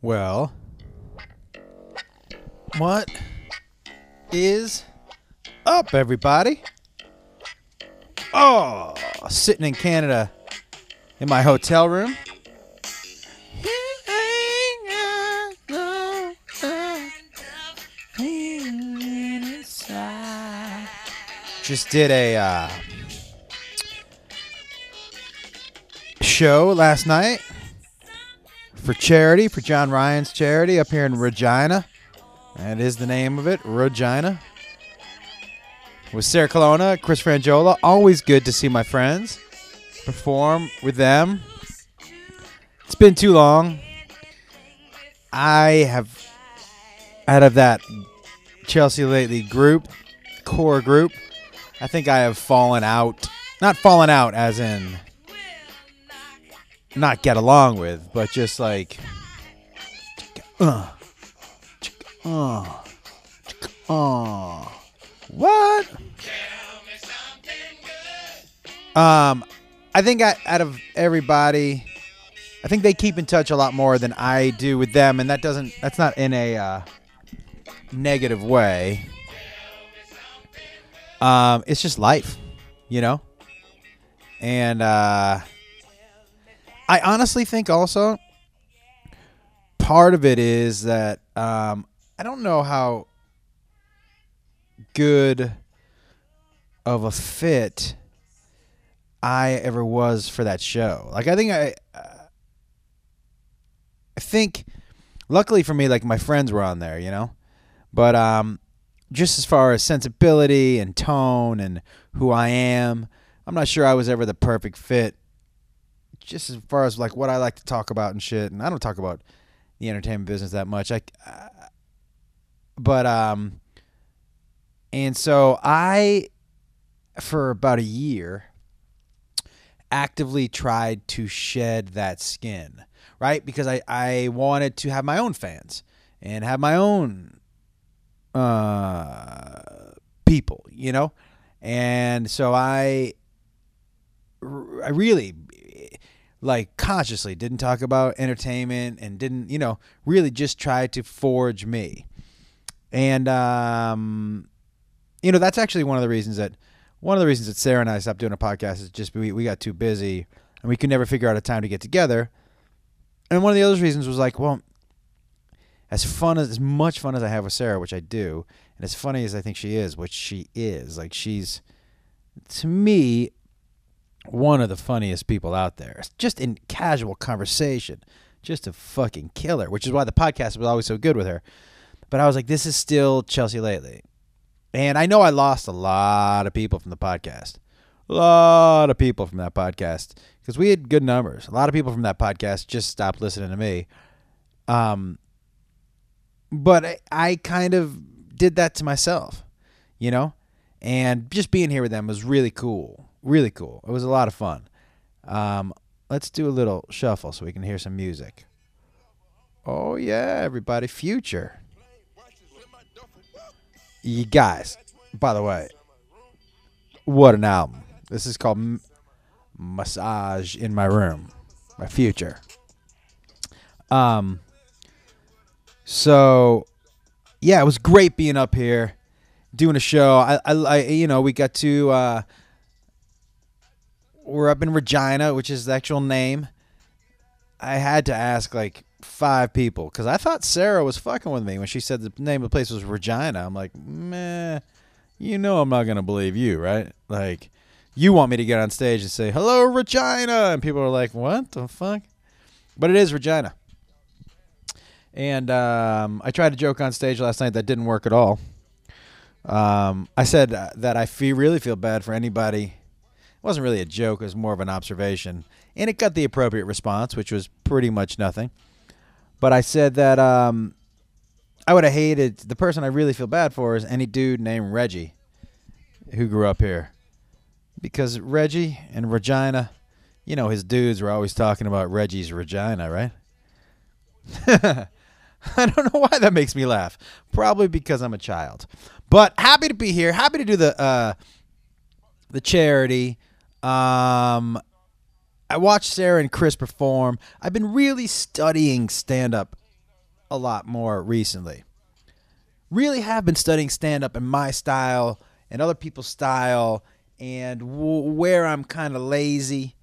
Well, what is up, everybody? Oh, sitting in Canada in my hotel room. Just did a uh, show last night for charity, for John Ryan's charity up here in Regina. That is the name of it, Regina. With Sarah Colonna, Chris Franjola. Always good to see my friends perform with them. It's been too long. I have, out of that Chelsea lately group, core group, I think I have fallen out. Not fallen out as in not get along with, but just like, uh, uh, uh, what? Um, I think I, out of everybody, I think they keep in touch a lot more than I do with them, and that doesn't. That's not in a uh, negative way. Um, it's just life, you know, and uh, I honestly think also part of it is that um, I don't know how good of a fit I ever was for that show. Like I think I uh, I think luckily for me like my friends were on there, you know. But um just as far as sensibility and tone and who I am, I'm not sure I was ever the perfect fit. Just as far as like what I like to talk about and shit, and I don't talk about the entertainment business that much. I, uh, but um, and so I, for about a year, actively tried to shed that skin, right? Because I I wanted to have my own fans and have my own uh people, you know? And so I I really like consciously didn't talk about entertainment and didn't, you know, really just try to forge me. And um you know, that's actually one of the reasons that one of the reasons that Sarah and I stopped doing a podcast is just we, we got too busy and we could never figure out a time to get together. And one of the other reasons was like, well, as fun as as much fun as I have with Sarah, which I do, and as funny as I think she is, which she is, like she's to me one of the funniest people out there. Just in casual conversation, just a fucking killer, which is why the podcast was always so good with her. But I was like, this is still Chelsea lately. And I know I lost a lot of people from the podcast. A lot of people from that podcast because we had good numbers. A lot of people from that podcast just stopped listening to me. Um, but I, I kind of did that to myself, you know? And just being here with them was really cool. Really cool. It was a lot of fun. Um, let's do a little shuffle so we can hear some music. Oh, yeah, everybody. Future. You guys, by the way, what an album. This is called M- Massage in My Room, my future. Um, so, yeah, it was great being up here doing a show. I, I, I you know, we got to, uh, we're up in Regina, which is the actual name. I had to ask like five people because I thought Sarah was fucking with me when she said the name of the place was Regina. I'm like, meh, you know, I'm not gonna believe you, right? Like, you want me to get on stage and say hello, Regina, and people are like, what the fuck? But it is Regina. And um, I tried to joke on stage last night that didn't work at all. Um, I said that I feel really feel bad for anybody. Wasn't really a joke; it was more of an observation, and it got the appropriate response, which was pretty much nothing. But I said that um, I would have hated the person I really feel bad for is any dude named Reggie who grew up here, because Reggie and Regina, you know, his dudes were always talking about Reggie's Regina, right? I don't know why that makes me laugh. Probably because I'm a child. But happy to be here. Happy to do the uh, the charity. Um, I watched Sarah and Chris perform. I've been really studying stand up a lot more recently. Really have been studying stand up in my style and other people's style and w- where I'm kind of lazy.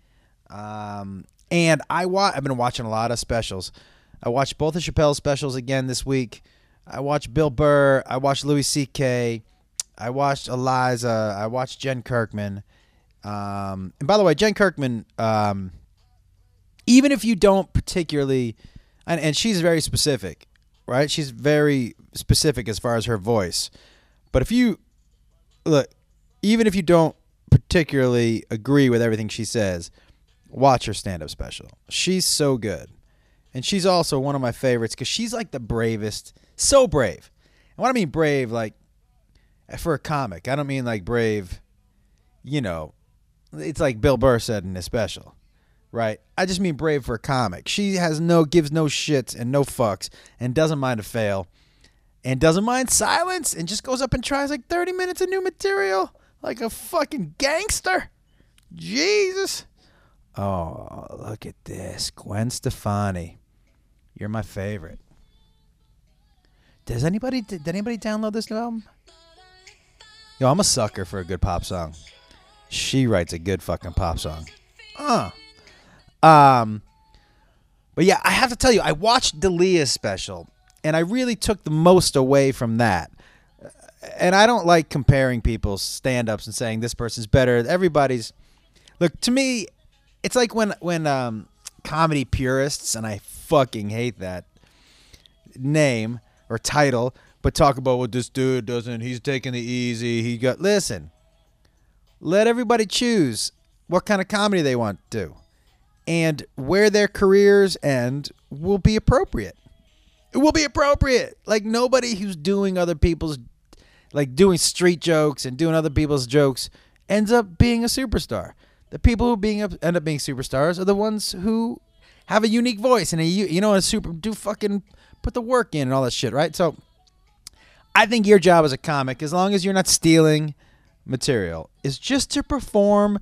Um, and I wa- I've been watching a lot of specials. I watched both of Chappelle's specials again this week. I watched Bill Burr. I watched Louis C.K. I watched Iliza. I watched Jen Kirkman. Um, and by the way, Jen Kirkman, um, even if you don't particularly, and, and she's very specific, right? She's very specific as far as her voice. But if you look, even if you don't particularly agree with everything she says, watch her stand up special. She's so good. And she's also one of my favorites because she's like the bravest, so brave. And what I mean brave, like for a comic, I don't mean like brave, you know, it's like Bill Burr said in his special, right? I just mean brave for a comic. She has no, gives no shits and no fucks and doesn't mind a fail and doesn't mind silence and just goes up and tries like 30 minutes of new material like a fucking gangster. Jesus. Oh, look at this. Gwen Stefani. You're my favorite. Does anybody did anybody download this album? Yo, I'm a sucker for a good pop song. She writes a good fucking pop song. Uh. Um But yeah, I have to tell you, I watched Delia's special and I really took the most away from that. And I don't like comparing people's stand-ups and saying this person's better. Everybody's Look, to me, it's like when when um comedy purists and I fucking hate that name or title, but talk about what this dude doesn't. He's taking the easy. He got listen. Let everybody choose what kind of comedy they want to, do and where their careers end will be appropriate. It will be appropriate. Like nobody who's doing other people's, like doing street jokes and doing other people's jokes, ends up being a superstar. The people who being end up being superstars are the ones who have a unique voice and a you know a super do fucking put the work in and all that shit, right? So I think your job as a comic, as long as you're not stealing material, is just to perform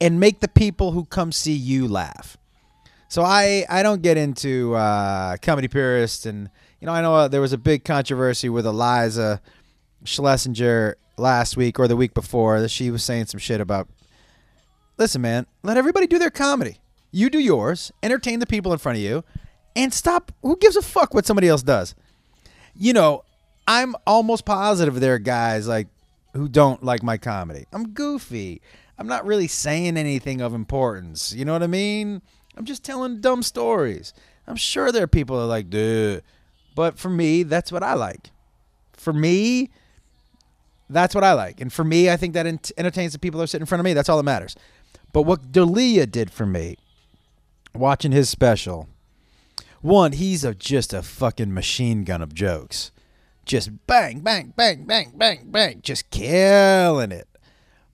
and make the people who come see you laugh. So I I don't get into uh, comedy purists, and you know I know uh, there was a big controversy with Iliza Shlesinger last week or the week before that she was saying some shit about. Listen, man, let everybody do their comedy. You do yours, entertain the people in front of you, and stop. Who gives a fuck what somebody else does? You know, I'm almost positive there are guys like who don't like my comedy. I'm goofy. I'm not really saying anything of importance. You know what I mean? I'm just telling dumb stories. I'm sure there are people that are like, dude. But for me, that's what I like. For me, that's what I like. And for me, I think that ent- entertains the people that are sitting in front of me. That's all that matters. But what Dalia did for me, watching his special, one, he's a, just a fucking machine gun of jokes. Just bang, bang, bang, bang, bang, bang. Just killing it.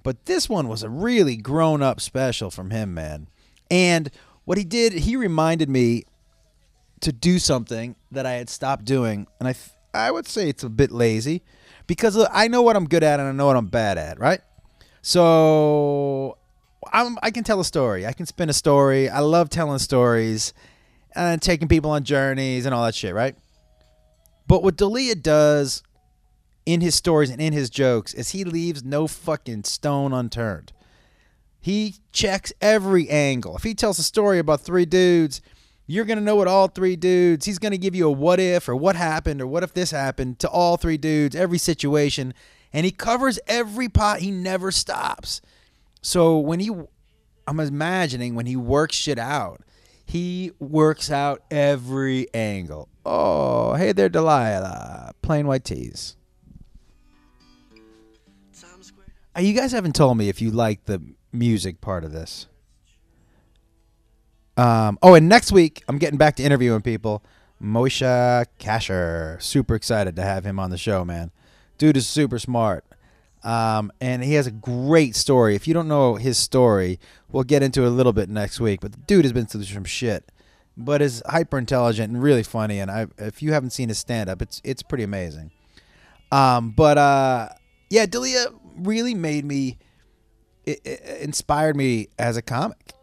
But this one was a really grown up special from him, man. And what he did, he reminded me to do something that I had stopped doing. And I, I would say it's a bit lazy because I know what I'm good at and I know what I'm bad at, right? So I'm, I can tell a story. I can spin a story. I love telling stories and taking people on journeys and all that shit, right? But what Dalia does in his stories and in his jokes is he leaves no fucking stone unturned. He checks every angle. If he tells a story about three dudes, you're going to know what all three dudes, he's going to give you a what if or what happened or what if this happened to all three dudes, every situation. And he covers every pot. He never stops. So when he, I'm imagining when he works shit out, he works out every angle. Oh, hey there, Delilah. Plain White T's. You guys haven't told me if you like the music part of this. Um, oh, and next week I'm getting back to interviewing people. Moshe Kasher, super excited to have him on the show, man. Dude is super smart, um, and he has a great story. If you don't know his story, we'll get into it a little bit next week. But the dude has been through some shit, but is hyper intelligent and really funny. And I, if you haven't seen his stand up, it's it's pretty amazing. Um, but uh, yeah, Dalia really made me, it, it inspired me as a comic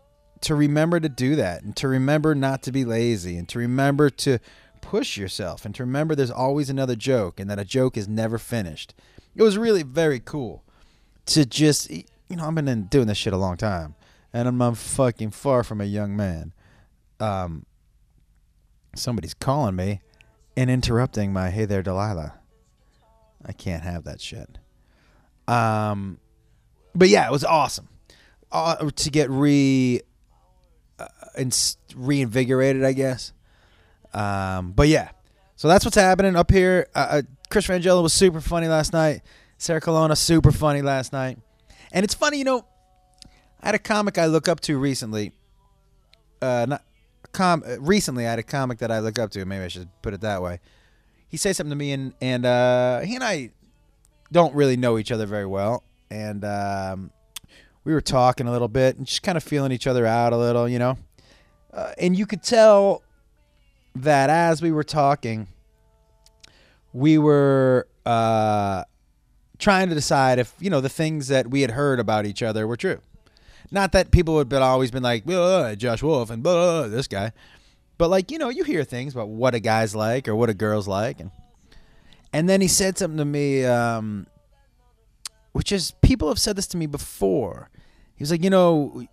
to remember to do that and to remember not to be lazy and to remember to push yourself and to remember there's always another joke and that a joke is never finished. It was really very cool to just, you know, I've been doing this shit a long time and I'm, I'm fucking far from a young man. Um, somebody's calling me and interrupting my hey there Delilah. I can't have that shit. Um, but yeah, it was awesome uh, to get re uh, and reinvigorated, I guess. Um, but yeah, so that's what's happening up here. Uh, uh, Chris Franjola was super funny last night. Sarah Colonna super funny last night, and it's funny, you know. I had a comic I look up to recently. Uh, not com. Uh, recently, I had a comic that I look up to. Maybe I should put it that way. He said something to me, and and uh, he and I don't really know each other very well, and um, we were talking a little bit and just kind of feeling each other out a little, you know. Uh, and you could tell that as we were talking, we were uh, trying to decide if you know the things that we had heard about each other were true. Not that people had been always been like Josh Wolf and this guy, but like you know you hear things about what a guy's like or what a girl's like, and and then he said something to me, um, which is people have said this to me before. He was like, you know,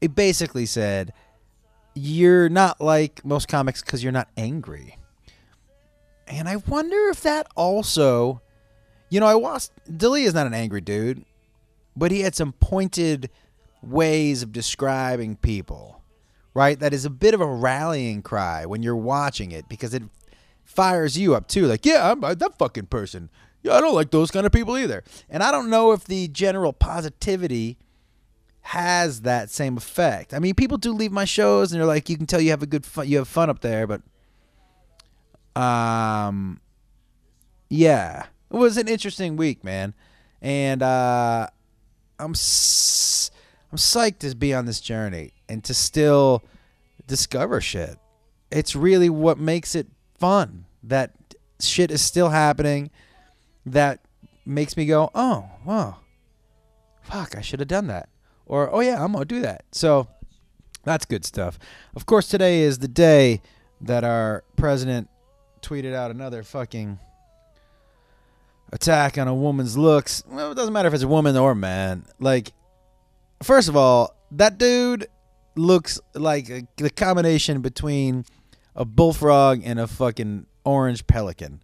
it basically said you're not like most comics because you're not angry. And I wonder if that also, you know, I watched Dilly is not an angry dude, but he had some pointed ways of describing people, right? That is a bit of a rallying cry when you're watching it because it fires you up too. Like, yeah, I'm that fucking person. Yeah, I don't like those kind of people either. And I don't know if the general positivity has that same effect. I mean, people do leave my shows and they're like, you can tell you have a good fun, you have fun up there, but um, yeah, it was an interesting week, man, and uh, I'm s- I'm psyched to be on this journey and to still discover shit. It's really what makes it fun. That shit is still happening. That makes me go, oh, wow, fuck, I should have done that or oh yeah, I'm gonna do that. So that's good stuff. Of course, today is the day that our president tweeted out another fucking attack on a woman's looks. Well, it doesn't matter if it's a woman or a man. Like, first of all, that dude looks like a, the combination between a bullfrog and a fucking orange pelican.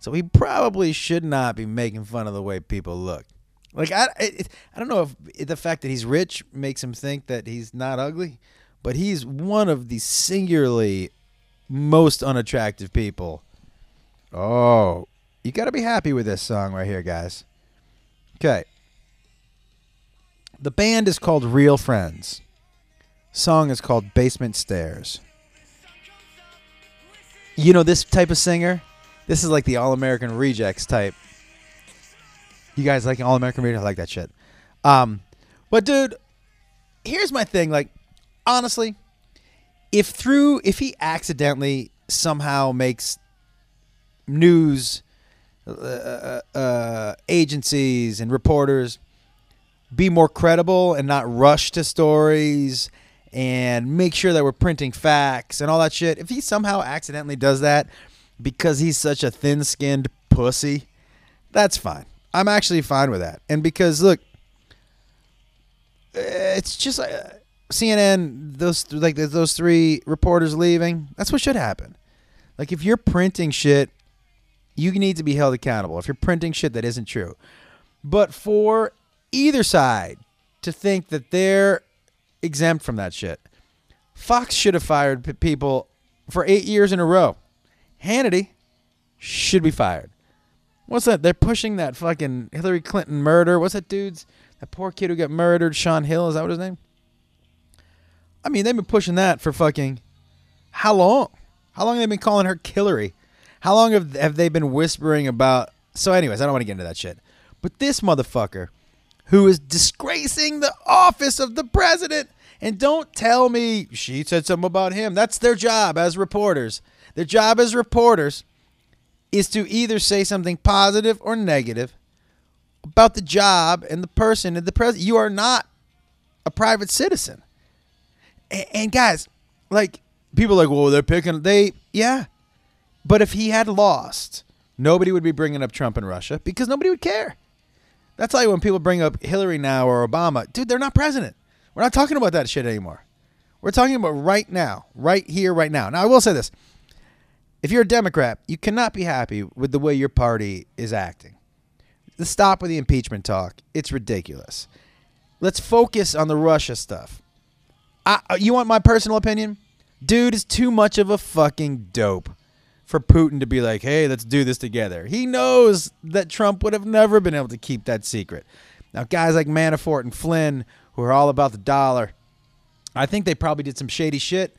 So he probably should not be making fun of the way people look. Like I, it, I don't know if the fact that he's rich makes him think that he's not ugly, but he's one of the singularly most unattractive people. Oh, you got to be happy with this song right here, guys. Okay. The band is called Real Friends. Song is called Basement Stairs. You know this type of singer? This is like the All American Rejects type you guys like All American Radio? I like that shit. Um, but dude, here's my thing. Like, honestly, if through if he accidentally somehow makes news uh, uh, uh, agencies and reporters be more credible and not rush to stories and make sure that we're printing facts and all that shit. If he somehow accidentally does that because he's such a thin-skinned pussy, that's fine. I'm actually fine with that. And because look, it's just uh, CNN. Those like those three reporters leaving. That's what should happen. Like if you're printing shit, you need to be held accountable. If you're printing shit that isn't true, but for either side to think that they're exempt from that shit, Fox should have fired people for eight years in a row. Hannity should be fired. What's that? They're pushing that fucking Hillary Clinton murder. What's that dude's? That poor kid who got murdered, Sean Hill. Is that what his name? I mean, they've been pushing that for fucking how long? How long have they been calling her Killary? How long have have they been whispering about? So, anyways, I don't want to get into that shit. But this motherfucker, who is disgracing the office of the president, and don't tell me she said something about him. That's their job as reporters. Their job as reporters is to either say something positive or negative about the job and the person and the president. You are not a private citizen. And, and guys, like people like, well, they're picking. They yeah, But if he had lost, nobody would be bringing up Trump and Russia because nobody would care. That's like when people bring up Hillary now or Obama, dude, they're not president. We're not talking about that shit anymore. We're talking about right now, right here, right now. Now, I will say this if you're a Democrat, you cannot be happy with the way your party is acting. Let's stop with the impeachment talk. It's ridiculous. Let's focus on the Russia stuff. I, uh, you want my personal opinion? Dude is too much of a fucking dope for Putin to be like, hey, let's do this together. He knows that Trump would have never been able to keep that secret. Now, guys like Manafort and Flynn, who are all about the dollar, I think they probably did some shady shit.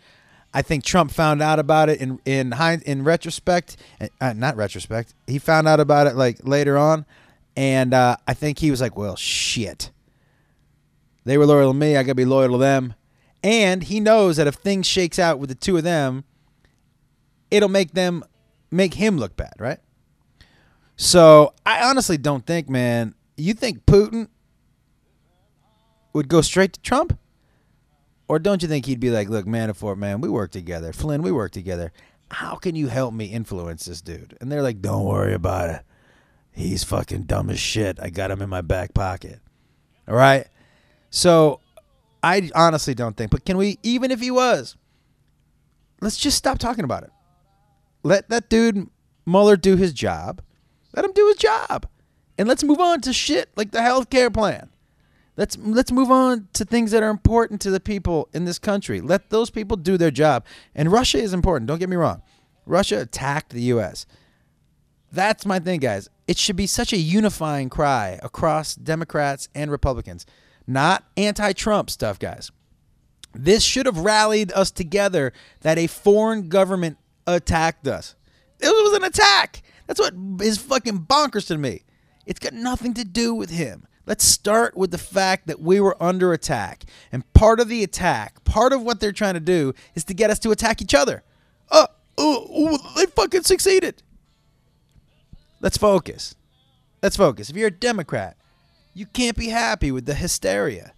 I think Trump found out about it in in in retrospect, uh, not retrospect. He found out about it like later on, and uh, I think he was like, "Well, shit." They were loyal to me. I gotta be loyal to them. And he knows that if things shakes out with the two of them, it'll make them make him look bad, right? So I honestly don't think, man. You think Putin would go straight to Trump? Or don't you think he'd be like, look, Manafort, man, we work together. Flynn, we work together. How can you help me influence this dude? And they're like, don't worry about it. He's fucking dumb as shit. I got him in my back pocket. All right? So I honestly don't think, but can we, even if he was, let's just stop talking about it. Let that dude Mueller do his job. Let him do his job. And let's move on to shit like the health care plan. Let's let's move on to things that are important to the people in this country. Let those people do their job. And Russia is important, don't get me wrong. Russia attacked the US. That's my thing, guys. It should be such a unifying cry across Democrats and Republicans, not anti-Trump stuff, guys. This should have rallied us together that a foreign government attacked us. It was an attack. That's what is fucking bonkers to me. It's got nothing to do with him. Let's start with the fact that we were under attack. And part of the attack, part of what they're trying to do is to get us to attack each other. Oh, oh they fucking succeeded. Let's focus. Let's focus. If you're a Democrat, you can't be happy with the hysteria,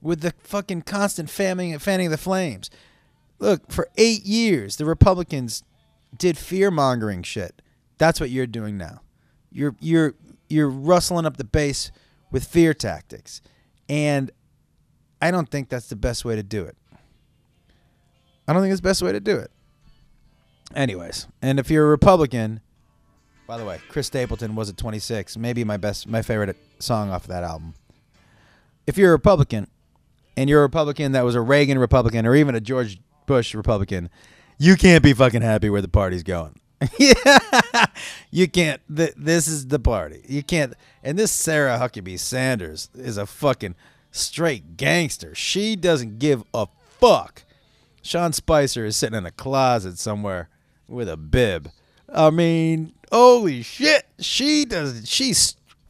with the fucking constant fanning, fanning the flames. Look, for eight years, the Republicans did fear mongering shit. That's what you're doing now. You're you're you're rustling up the base with fear tactics, and I don't think that's the best way to do it. I don't think it's the best way to do it. Anyways, and if you're a Republican, by the way, Chris Stapleton was at 26, maybe my best, my favorite song off of that album. If you're a Republican, and you're a Republican that was a Reagan Republican or even a George Bush Republican, you can't be fucking happy where the party's going. you can't. Th- this is the party. You can't. And this Sarah Huckabee Sanders is a fucking straight gangster. She doesn't give a fuck. Sean Spicer is sitting in a closet somewhere with a bib. I mean, holy shit. She does. She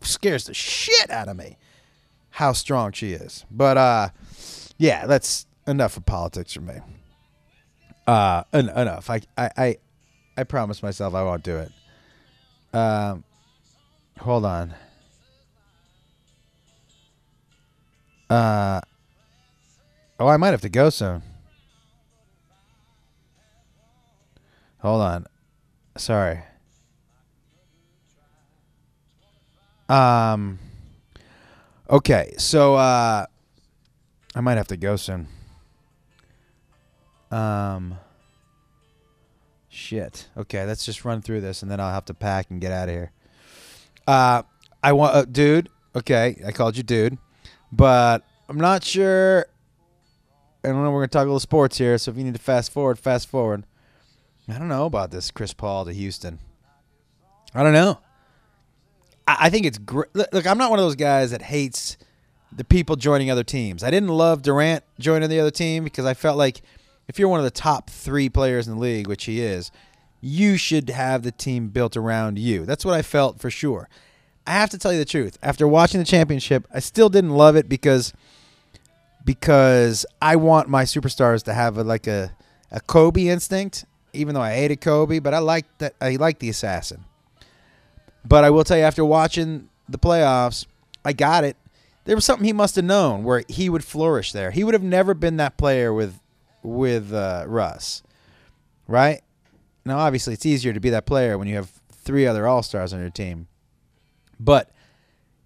scares the shit out of me. How strong she is. But uh, yeah, that's enough of politics for me. Uh, en- enough. I, I, I, I promise myself I won't do it. Um, hold on. Uh, oh, I might have to go soon. Hold on. Sorry. Um. Okay, so uh, I might have to go soon. Um. Shit. Okay, let's just run through this, and then I'll have to pack and get out of here. Uh, I want, uh, dude. Okay, I called you dude, but I'm not sure. I don't know. We're gonna talk a little sports here, so if you need to fast forward, fast forward. I don't know about this Chris Paul to Houston. I don't know. I, think it's great. Look, I'm not one of those guys that hates the people joining other teams. I didn't love Durant joining the other team because I felt like if you're one of the top three players in the league, which he is, you should have the team built around you. That's what I felt for sure. I have to tell you the truth. After watching the championship, I still didn't love it because because I want my superstars to have a, like a a Kobe instinct. Even though I hated Kobe, but I like that I like the assassin. But I will tell you, after watching the playoffs, I got it. There was something he must have known where he would flourish there. He would have never been that player with with uh, Russ, right? Now, obviously, it's easier to be that player when you have three other All Stars on your team. But,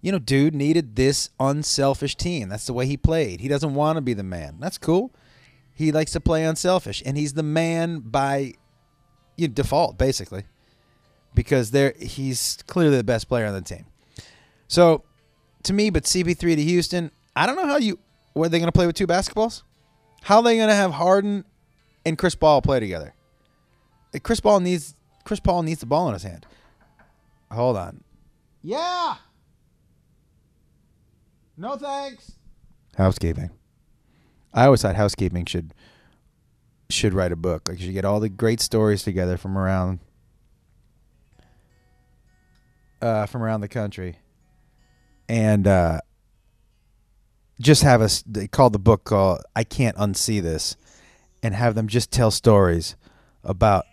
you know, dude needed this unselfish team. That's the way he played. He doesn't want to be the man. That's cool. He likes to play unselfish, and he's the man by you know, default, basically, because there he's clearly the best player on the team. So, to me, but CP3 to Houston, I don't know how you. were they going to play with two basketballs? How are they going to have Harden and Chris Paul play together? Chris Paul needs Chris Paul needs the ball in his hand. Hold on. Yeah. No thanks. Housekeeping. I always thought housekeeping should should write a book. Like you should get all the great stories together from around uh, from around the country, and uh, just have us. They call the book called "I Can't Unsee This," and have them just tell stories about.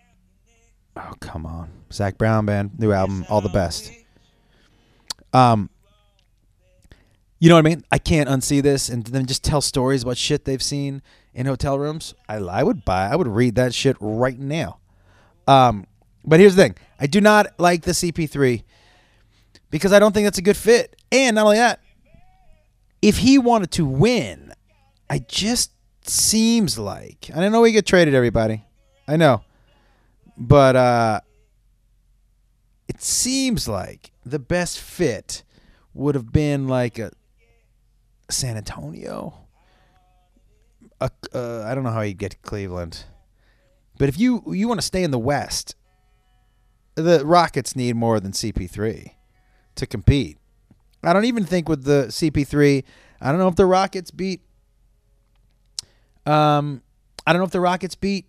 Oh come on, Zac Brown band, new album, all the best. Um, you know what I mean? I can't unsee this, and then just tell stories about shit they've seen in hotel rooms. I, I would buy, I would read that shit right now. Um, but here's the thing: I do not like the CP3 because I don't think that's a good fit. And not only that, if he wanted to win, I just seems like, I know we get traded, everybody, I know, but uh, it seems like the best fit would have been like a San Antonio. Uh, uh, I don't know how you get to Cleveland, but if you you want to stay in the West, the Rockets need more than CP3 to compete. I don't even think with the CP3. I don't know if the Rockets beat. Um, I don't know if the Rockets beat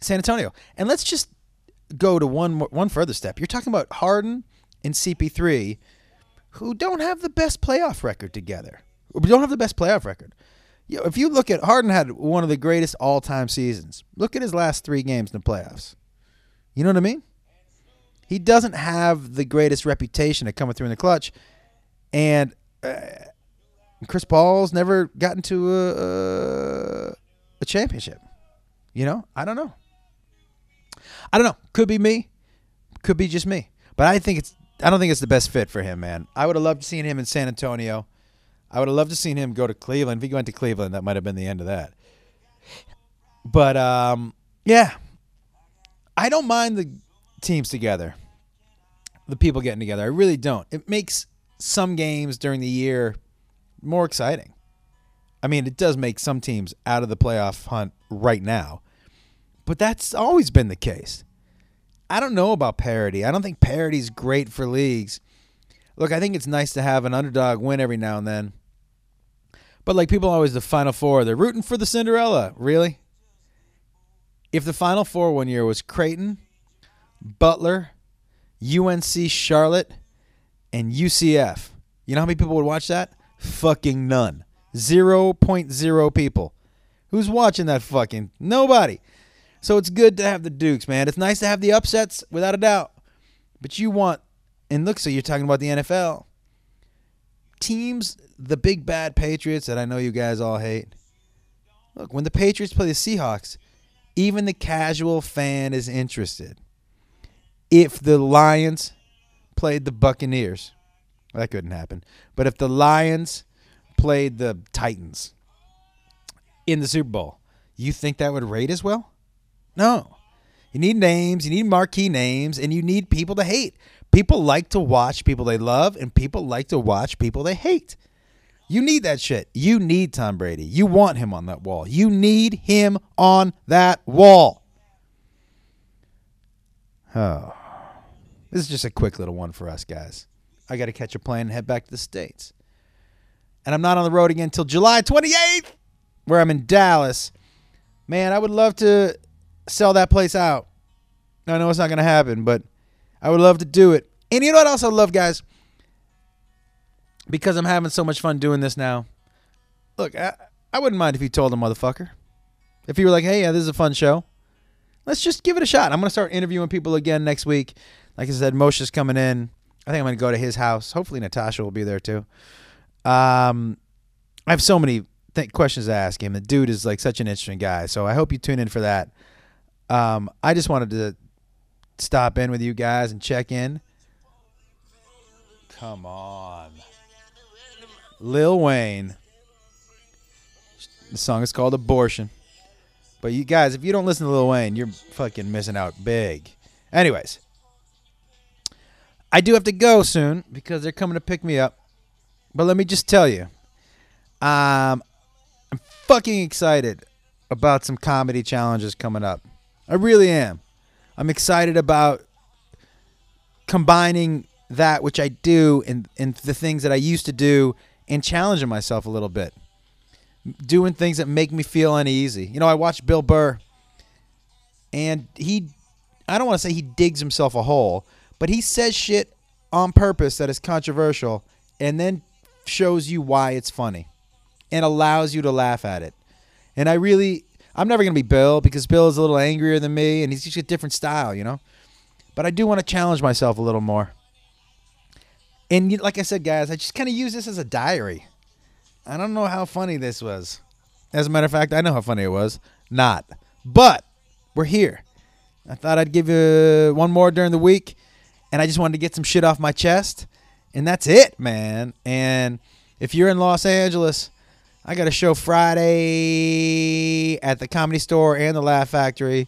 San Antonio. And let's just go to one more, one further step. You're talking about Harden and CP3, who don't have the best playoff record together. We don't have the best playoff record. You know, if you look at Harden had one of the greatest all time seasons. Look at his last three games in the playoffs. You know what I mean? He doesn't have the greatest reputation of coming through in the clutch, and uh, Chris Paul's never gotten to a, a, a championship. You know, I don't know. I don't know. Could be me. Could be just me. But I think it's. I don't think it's the best fit for him, man. I would have loved seeing him in San Antonio. I would have loved to seen him go to Cleveland. If he went to Cleveland, that might have been the end of that. But um, yeah, I don't mind the teams together, the people getting together. I really don't. It makes some games during the year more exciting. I mean, it does make some teams out of the playoff hunt right now, but that's always been the case. I don't know about parity. I don't think parity is great for leagues. Look, I think it's nice to have an underdog win every now and then. But like people always the final four, they're rooting for the Cinderella. Really? If the final four one year was Creighton, Butler, UNC Charlotte, and UCF, you know how many people would watch that? Fucking none. 0.0 people. Who's watching that fucking? Nobody. So it's good to have the Dukes, man. It's nice to have the upsets, without a doubt. But you want, and look, so you're talking about the NFL. Teams the big bad Patriots that I know you guys all hate. Look, when the Patriots play the Seahawks, even the casual fan is interested. If the Lions played the Buccaneers, that couldn't happen. But if the Lions played the Titans in the Super Bowl, you think that would rate as well? No. You need names, you need marquee names, and you need people to hate. People like to watch people they love, and people like to watch people they hate. You need that shit. You need Tom Brady. You want him on that wall. You need him on that wall. Oh. This is just a quick little one for us guys. I got to catch a plane and head back to the States. And I'm not on the road again until July 28th, where I'm in Dallas. Man, I would love to sell that place out. I know it's not going to happen, but I would love to do it. And you know what else I love, guys? because I'm having so much fun doing this now. Look, I, I wouldn't mind if you told a motherfucker. If you were like, hey, yeah, this is a fun show. Let's just give it a shot. I'm going to start interviewing people again next week. Like I said, Moshe's coming in. I think I'm going to go to his house. Hopefully, Natasha will be there too. Um, I have so many th- questions to ask him. The dude is like such an interesting guy. So I hope you tune in for that. Um, I just wanted to stop in with you guys and check in. Come on. Lil Wayne. The song is called Abortion. But you guys, if you don't listen to Lil Wayne, you're fucking missing out big. Anyways, I do have to go soon because they're coming to pick me up. But let me just tell you, um, I'm fucking excited about some comedy challenges coming up. I really am. I'm excited about combining that which I do and, and the things that I used to do and challenging myself a little bit. Doing things that make me feel uneasy. You know, I watched Bill Burr and he I don't want to say he digs himself a hole, but he says shit on purpose that is controversial and then shows you why it's funny and allows you to laugh at it. And I really I'm never going to be Bill because Bill is a little angrier than me and he's just a different style, you know? But I do want to challenge myself a little more. And like I said, guys, I just kind of use this as a diary. I don't know how funny this was. As a matter of fact, I know how funny it was. Not. But we're here. I thought I'd give you one more during the week. And I just wanted to get some shit off my chest. And that's it, man. And if you're in Los Angeles, I got a show Friday at the Comedy Store and the Laugh Factory,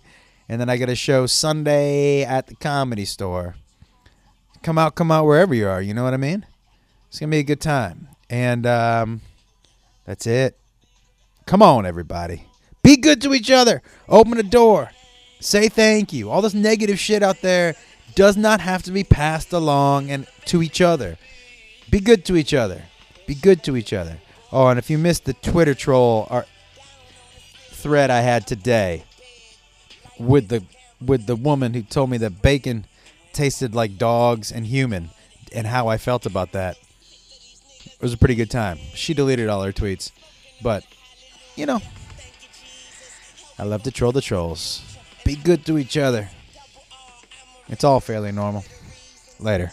and then I got a show Sunday at the Comedy Store. Come out, come out wherever you are. You know what I mean? It's gonna be a good time, and um, that's it. Come on, everybody. Be good to each other. Open the door. Say thank you. All this negative shit out there does not have to be passed along and to each other. Be good to each other. Be good to each other. Oh, and if you missed the Twitter troll or thread I had today with the with the woman who told me that bacon tasted like dogs and human and how I felt about that. It was a pretty good time. She deleted all her tweets. But, you know, I love to troll the trolls. Be good to each other. It's all fairly normal. Later.